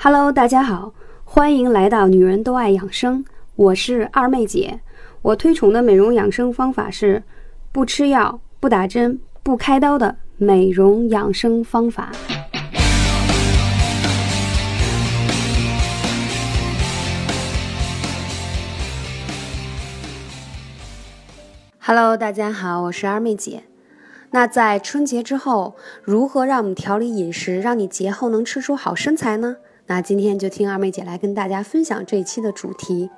Hello，大家好，欢迎来到女人都爱养生，我是二妹姐。我推崇的美容养生方法是不吃药、不打针、不开刀的美容养生方法。Hello，大家好，我是二妹姐。那在春节之后，如何让我们调理饮食，让你节后能吃出好身材呢？那今天就听二妹姐来跟大家分享这一期的主题。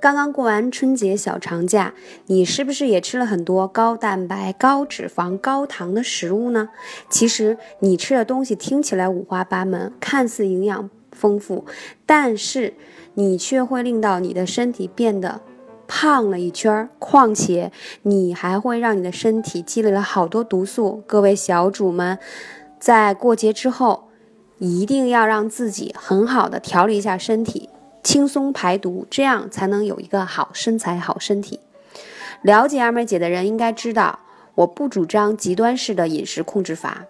刚刚过完春节小长假，你是不是也吃了很多高蛋白、高脂肪、高糖的食物呢？其实你吃的东西听起来五花八门，看似营养丰富，但是你却会令到你的身体变得。胖了一圈儿，况且你还会让你的身体积累了好多毒素。各位小主们，在过节之后，一定要让自己很好的调理一下身体，轻松排毒，这样才能有一个好身材、好身体。了解二妹姐的人应该知道，我不主张极端式的饮食控制法。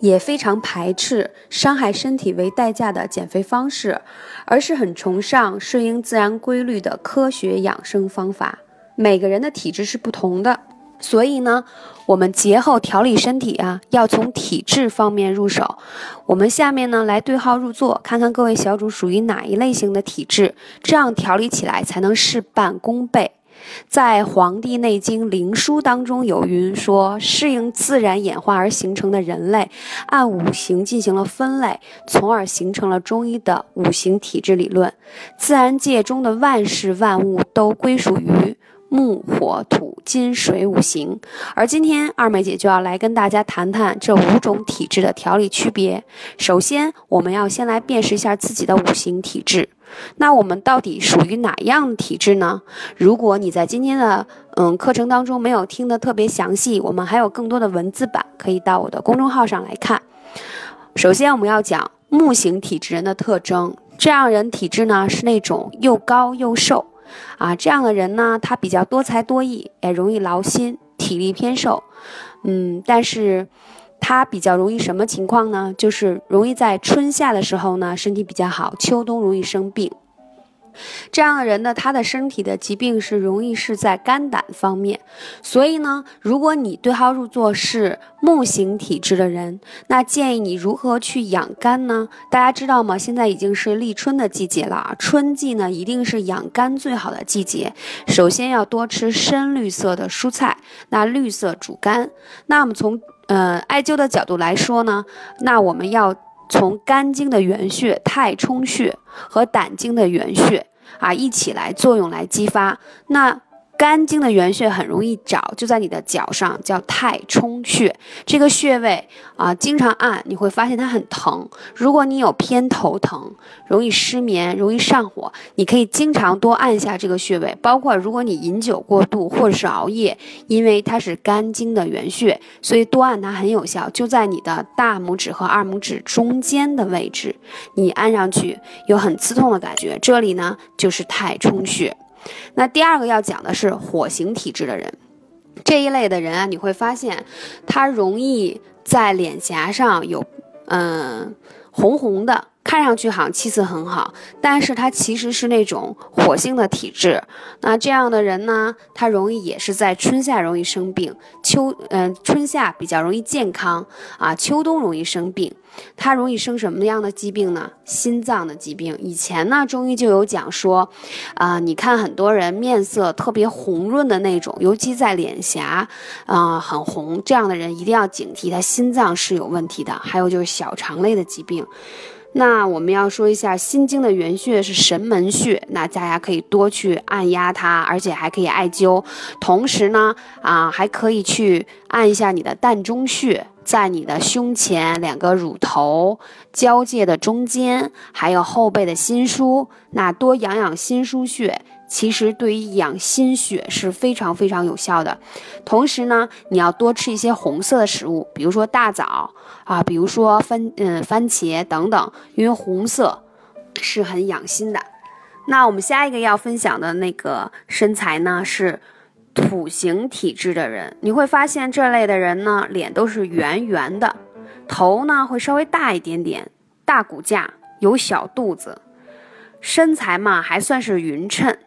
也非常排斥伤害身体为代价的减肥方式，而是很崇尚顺应自然规律的科学养生方法。每个人的体质是不同的，所以呢，我们节后调理身体啊，要从体质方面入手。我们下面呢来对号入座，看看各位小主属于哪一类型的体质，这样调理起来才能事半功倍。在《黄帝内经·灵枢》当中有云说，适应自然演化而形成的人类，按五行进行了分类，从而形成了中医的五行体质理论。自然界中的万事万物都归属于木、火、土、金、水五行。而今天二妹姐就要来跟大家谈谈这五种体质的调理区别。首先，我们要先来辨识一下自己的五行体质。那我们到底属于哪样体质呢？如果你在今天的嗯课程当中没有听得特别详细，我们还有更多的文字版，可以到我的公众号上来看。首先，我们要讲木型体质人的特征，这样人体质呢是那种又高又瘦啊，这样的人呢他比较多才多艺，也容易劳心，体力偏瘦，嗯，但是。他比较容易什么情况呢？就是容易在春夏的时候呢，身体比较好，秋冬容易生病。这样的人呢，他的身体的疾病是容易是在肝胆方面。所以呢，如果你对号入座是木型体质的人，那建议你如何去养肝呢？大家知道吗？现在已经是立春的季节了，春季呢一定是养肝最好的季节。首先要多吃深绿色的蔬菜，那绿色主肝。那我们从呃，艾灸的角度来说呢，那我们要从肝经的原穴太冲穴和胆经的原穴啊一起来作用来激发那。肝经的原穴很容易找，就在你的脚上，叫太冲穴。这个穴位啊，经常按你会发现它很疼。如果你有偏头疼、容易失眠、容易上火，你可以经常多按一下这个穴位。包括如果你饮酒过度或者是熬夜，因为它是肝经的原穴，所以多按它很有效。就在你的大拇指和二拇指中间的位置，你按上去有很刺痛的感觉，这里呢就是太冲穴。那第二个要讲的是火型体质的人，这一类的人啊，你会发现他容易在脸颊上有，嗯，红红的。看上去好像气色很好，但是他其实是那种火性的体质。那这样的人呢，他容易也是在春夏容易生病，秋嗯春夏比较容易健康啊，秋冬容易生病。它容易生什么样的疾病呢？心脏的疾病。以前呢，中医就有讲说，啊，你看很多人面色特别红润的那种，尤其在脸颊啊很红，这样的人一定要警惕，他心脏是有问题的。还有就是小肠类的疾病。那我们要说一下心经的原穴是神门穴，那大家可以多去按压它，而且还可以艾灸。同时呢，啊，还可以去按一下你的膻中穴，在你的胸前两个乳头交界的中间，还有后背的心腧，那多养养心腧穴。其实对于养心血是非常非常有效的，同时呢，你要多吃一些红色的食物，比如说大枣啊，比如说番嗯番茄等等，因为红色是很养心的。那我们下一个要分享的那个身材呢是土型体质的人，你会发现这类的人呢脸都是圆圆的，头呢会稍微大一点点，大骨架。有小肚子，身材嘛还算是匀称，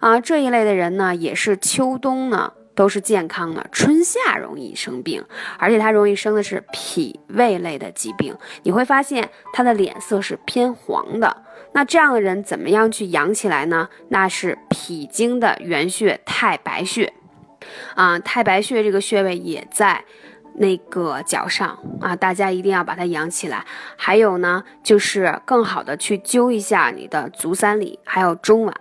啊，这一类的人呢，也是秋冬呢都是健康的，春夏容易生病，而且它容易生的是脾胃类的疾病。你会发现他的脸色是偏黄的。那这样的人怎么样去养起来呢？那是脾经的原穴太白穴，啊，太白穴这个穴位也在。那个脚上啊，大家一定要把它养起来。还有呢，就是更好的去灸一下你的足三里，还有中脘。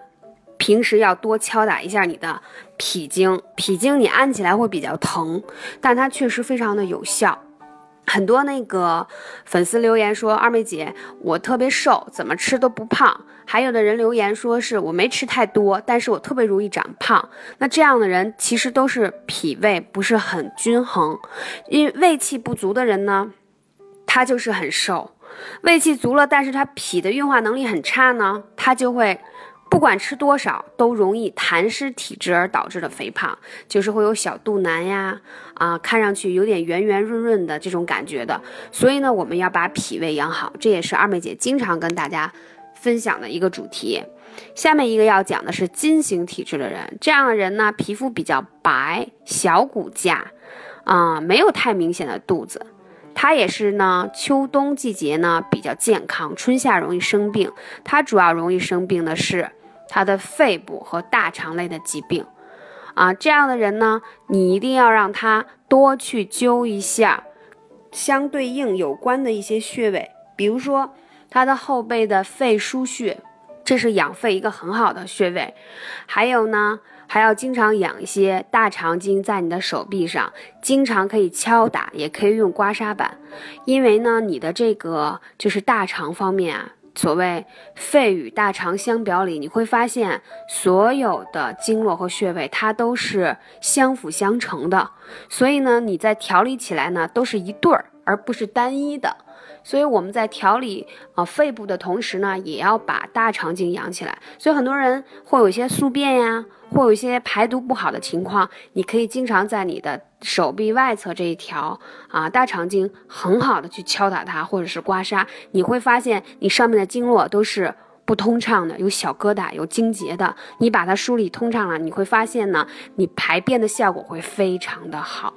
平时要多敲打一下你的脾经，脾经你按起来会比较疼，但它确实非常的有效。很多那个粉丝留言说：“二妹姐，我特别瘦，怎么吃都不胖。”还有的人留言说：“是我没吃太多，但是我特别容易长胖。”那这样的人其实都是脾胃不是很均衡，因为胃气不足的人呢，他就是很瘦；胃气足了，但是他脾的运化能力很差呢，他就会。不管吃多少，都容易痰湿体质而导致的肥胖，就是会有小肚腩呀，啊，看上去有点圆圆润润的这种感觉的。所以呢，我们要把脾胃养好，这也是二妹姐经常跟大家分享的一个主题。下面一个要讲的是金型体质的人，这样的人呢，皮肤比较白，小骨架，啊，没有太明显的肚子。他也是呢，秋冬季节呢比较健康，春夏容易生病。他主要容易生病的是。他的肺部和大肠类的疾病，啊，这样的人呢，你一定要让他多去灸一下相对应有关的一些穴位，比如说他的后背的肺腧穴，这是养肺一个很好的穴位。还有呢，还要经常养一些大肠经在你的手臂上，经常可以敲打，也可以用刮痧板，因为呢，你的这个就是大肠方面啊。所谓肺与大肠相表里，你会发现所有的经络和穴位它都是相辅相成的，所以呢，你在调理起来呢都是一对儿，而不是单一的。所以我们在调理啊肺部的同时呢，也要把大肠经养起来。所以很多人会有一些宿便呀，会有一些排毒不好的情况，你可以经常在你的手臂外侧这一条啊大肠经很好的去敲打它，或者是刮痧，你会发现你上面的经络都是不通畅的，有小疙瘩，有经结的。你把它梳理通畅了，你会发现呢，你排便的效果会非常的好。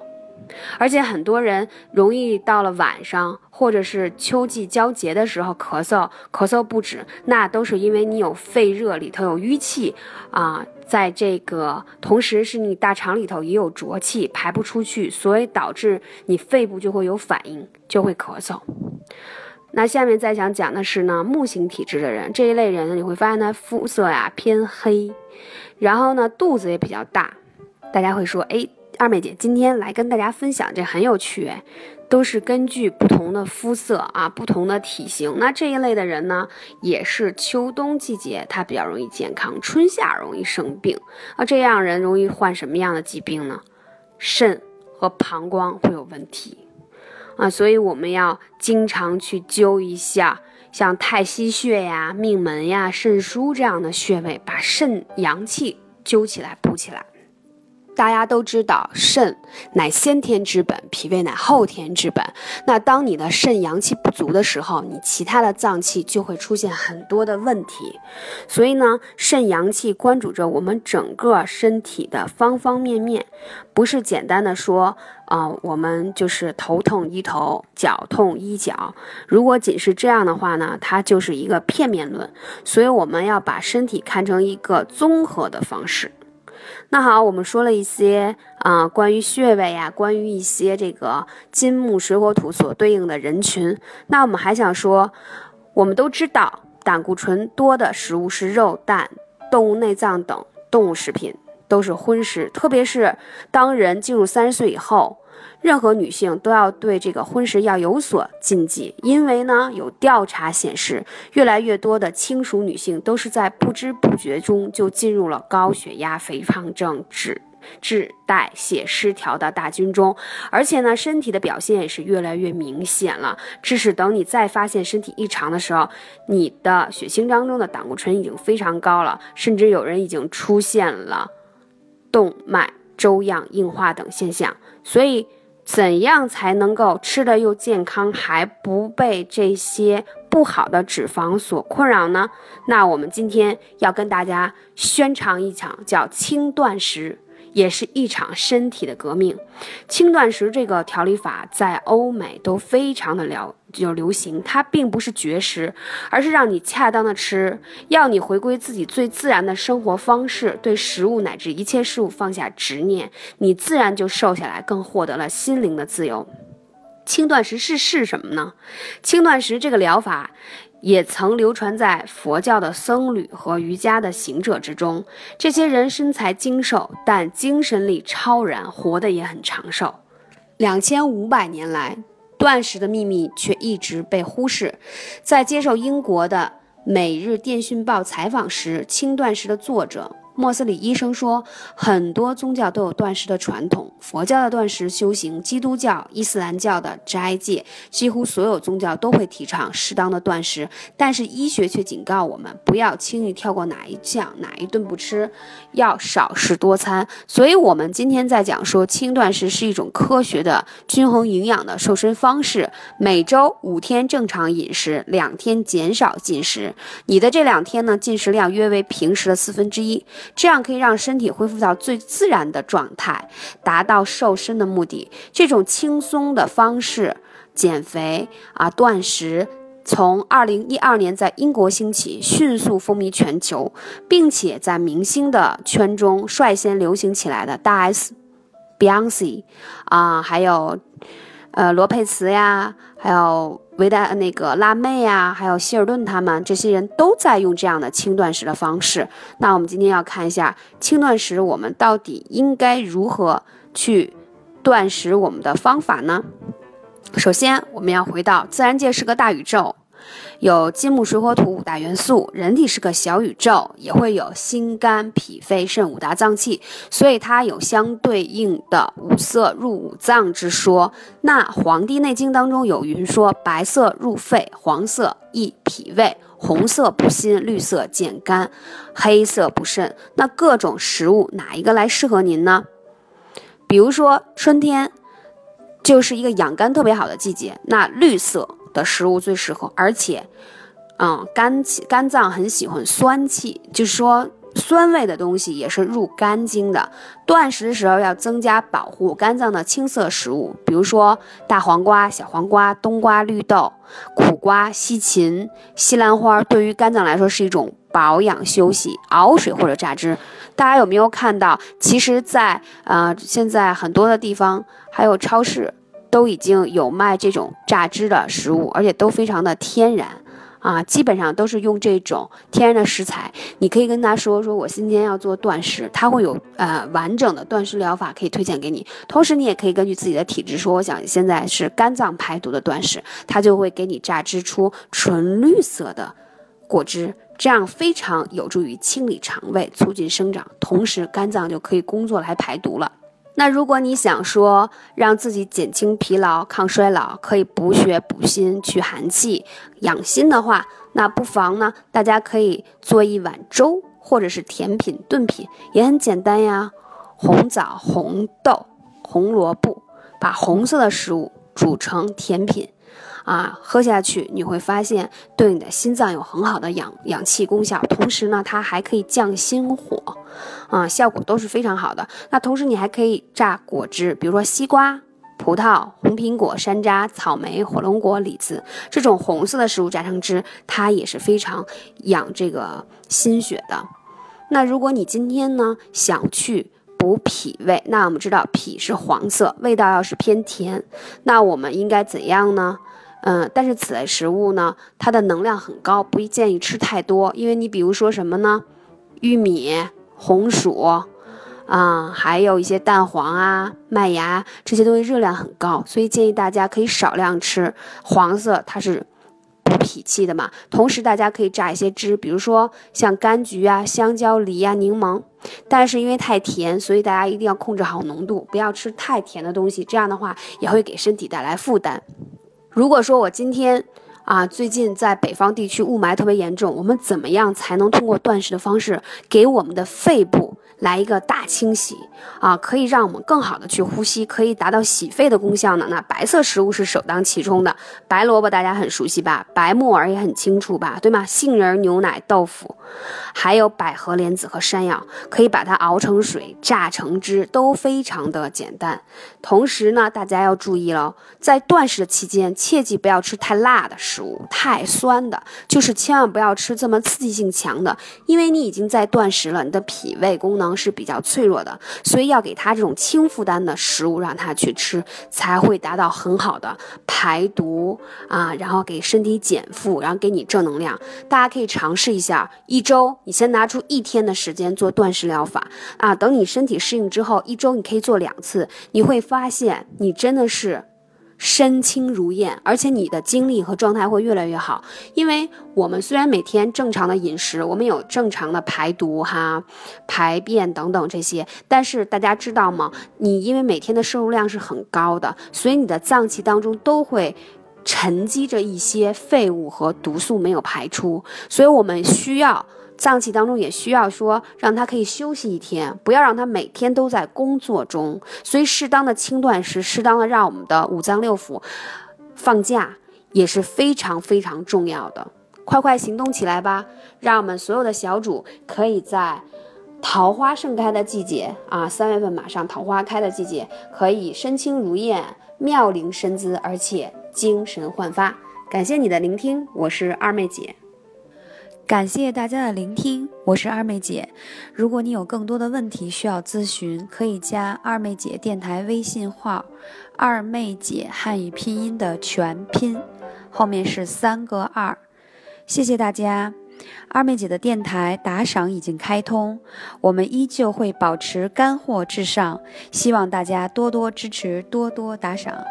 而且很多人容易到了晚上，或者是秋季交节的时候咳嗽，咳嗽不止，那都是因为你有肺热，里头有淤气啊，在这个同时是你大肠里头也有浊气排不出去，所以导致你肺部就会有反应，就会咳嗽。那下面再想讲的是呢，木型体质的人，这一类人呢，你会发现他肤色呀偏黑，然后呢肚子也比较大，大家会说，哎。二妹姐今天来跟大家分享，这很有趣，都是根据不同的肤色啊，不同的体型。那这一类的人呢，也是秋冬季节他比较容易健康，春夏容易生病。啊，这样人容易患什么样的疾病呢？肾和膀胱会有问题啊，所以我们要经常去灸一下，像太溪穴呀、命门呀、肾腧这样的穴位，把肾阳气灸起来、补起来。大家都知道，肾乃先天之本，脾胃乃后天之本。那当你的肾阳气不足的时候，你其他的脏器就会出现很多的问题。所以呢，肾阳气关注着我们整个身体的方方面面，不是简单的说，啊，我们就是头痛医头，脚痛医脚。如果仅是这样的话呢，它就是一个片面论。所以我们要把身体看成一个综合的方式。那好，我们说了一些啊，关于穴位呀，关于一些这个金木水火土所对应的人群。那我们还想说，我们都知道胆固醇多的食物是肉、蛋、动物内脏等动物食品，都是荤食。特别是当人进入三十岁以后。任何女性都要对这个婚食要有所禁忌，因为呢，有调查显示，越来越多的轻熟女性都是在不知不觉中就进入了高血压、肥胖症、脂质代谢失调的大军中，而且呢，身体的表现也是越来越明显了。致使等你再发现身体异常的时候，你的血清当中的胆固醇已经非常高了，甚至有人已经出现了动脉粥样硬化等现象，所以。怎样才能够吃的又健康，还不被这些不好的脂肪所困扰呢？那我们今天要跟大家宣传一场叫轻断食。也是一场身体的革命。轻断食这个调理法在欧美都非常的了就流行，它并不是绝食，而是让你恰当的吃，要你回归自己最自然的生活方式，对食物乃至一切事物放下执念，你自然就瘦下来，更获得了心灵的自由。轻断食是是什么呢？轻断食这个疗法。也曾流传在佛教的僧侣和瑜伽的行者之中。这些人身材精瘦，但精神力超然，活得也很长寿。两千五百年来，断食的秘密却一直被忽视。在接受英国的《每日电讯报》采访时，轻断食的作者。莫斯里医生说，很多宗教都有断食的传统，佛教的断食修行，基督教、伊斯兰教的斋戒，几乎所有宗教都会提倡适当的断食。但是医学却警告我们，不要轻易跳过哪一项，哪一顿不吃，要少食多餐。所以，我们今天在讲说，轻断食是一种科学的、均衡营养的瘦身方式。每周五天正常饮食，两天减少进食。你的这两天呢，进食量约为平时的四分之一。这样可以让身体恢复到最自然的状态，达到瘦身的目的。这种轻松的方式减肥啊，断食，从二零一二年在英国兴起，迅速风靡全球，并且在明星的圈中率先流行起来的大 S、Beyonce 啊，还有呃罗佩茨呀，还有。维达那个辣妹呀，还有希尔顿他们这些人都在用这样的轻断食的方式。那我们今天要看一下轻断食，我们到底应该如何去断食？我们的方法呢？首先，我们要回到自然界是个大宇宙。有金木水火土五大元素，人体是个小宇宙，也会有心肝脾肺肾五大脏器，所以它有相对应的五色入五脏之说。那《黄帝内经》当中有云说：白色入肺，黄色益脾胃，红色补心，绿色健肝，黑色补肾。那各种食物哪一个来适合您呢？比如说春天，就是一个养肝特别好的季节，那绿色。的食物最适合，而且，嗯，肝气肝脏很喜欢酸气，就是说酸味的东西也是入肝经的。断食的时候要增加保护肝脏的青色食物，比如说大黄瓜、小黄瓜、冬瓜、绿豆、苦瓜、西芹、西兰花，对于肝脏来说是一种保养休息。熬水或者榨汁，大家有没有看到？其实，在呃现在很多的地方还有超市。都已经有卖这种榨汁的食物，而且都非常的天然啊，基本上都是用这种天然的食材。你可以跟他说，说我今天要做断食，他会有呃完整的断食疗法可以推荐给你。同时，你也可以根据自己的体质说，我想现在是肝脏排毒的断食，他就会给你榨汁出纯绿色的果汁，这样非常有助于清理肠胃，促进生长，同时肝脏就可以工作来排毒了。那如果你想说让自己减轻疲劳、抗衰老，可以补血补心、去寒气、养心的话，那不妨呢，大家可以做一碗粥，或者是甜品炖品，也很简单呀。红枣、红豆、红萝卜，把红色的食物煮成甜品。啊，喝下去你会发现对你的心脏有很好的氧氧气功效，同时呢，它还可以降心火，啊，效果都是非常好的。那同时你还可以榨果汁，比如说西瓜、葡萄、红苹果、山楂、草莓、火龙果、李子这种红色的食物榨成汁，它也是非常养这个心血的。那如果你今天呢想去补脾胃，那我们知道脾是黄色，味道要是偏甜，那我们应该怎样呢？嗯，但是此类食物呢，它的能量很高，不建议吃太多。因为你比如说什么呢？玉米、红薯，啊，还有一些蛋黄啊、麦芽这些东西热量很高，所以建议大家可以少量吃。黄色它是补脾气的嘛。同时大家可以榨一些汁，比如说像柑橘啊、香蕉、梨啊、柠檬。但是因为太甜，所以大家一定要控制好浓度，不要吃太甜的东西。这样的话也会给身体带来负担。如果说我今天啊，最近在北方地区雾霾特别严重，我们怎么样才能通过断食的方式给我们的肺部来一个大清洗啊，可以让我们更好的去呼吸，可以达到洗肺的功效呢。那白色食物是首当其冲的，白萝卜大家很熟悉吧？白木耳也很清楚吧？对吗？杏仁、牛奶、豆腐，还有百合、莲子和山药，可以把它熬成水、榨成汁，都非常的简单。同时呢，大家要注意了，在断食的期间，切记不要吃太辣的食物、太酸的，就是千万不要吃这么刺激性强的，因为你已经在断食了，你的脾胃功能。是比较脆弱的，所以要给他这种轻负担的食物让他去吃，才会达到很好的排毒啊，然后给身体减负，然后给你正能量。大家可以尝试一下，一周你先拿出一天的时间做断食疗法啊，等你身体适应之后，一周你可以做两次，你会发现你真的是。身轻如燕，而且你的精力和状态会越来越好。因为我们虽然每天正常的饮食，我们有正常的排毒哈、排便等等这些，但是大家知道吗？你因为每天的摄入量是很高的，所以你的脏器当中都会沉积着一些废物和毒素没有排出，所以我们需要。脏器当中也需要说，让他可以休息一天，不要让他每天都在工作中。所以，适当的轻断食，适当的让我们的五脏六腑放假，也是非常非常重要的。快快行动起来吧，让我们所有的小主可以在桃花盛开的季节啊，三月份马上桃花开的季节，可以身轻如燕，妙龄身姿，而且精神焕发。感谢你的聆听，我是二妹姐。感谢大家的聆听，我是二妹姐。如果你有更多的问题需要咨询，可以加二妹姐电台微信号“二妹姐汉语拼音”的全拼，后面是三个二。谢谢大家，二妹姐的电台打赏已经开通，我们依旧会保持干货至上，希望大家多多支持，多多打赏。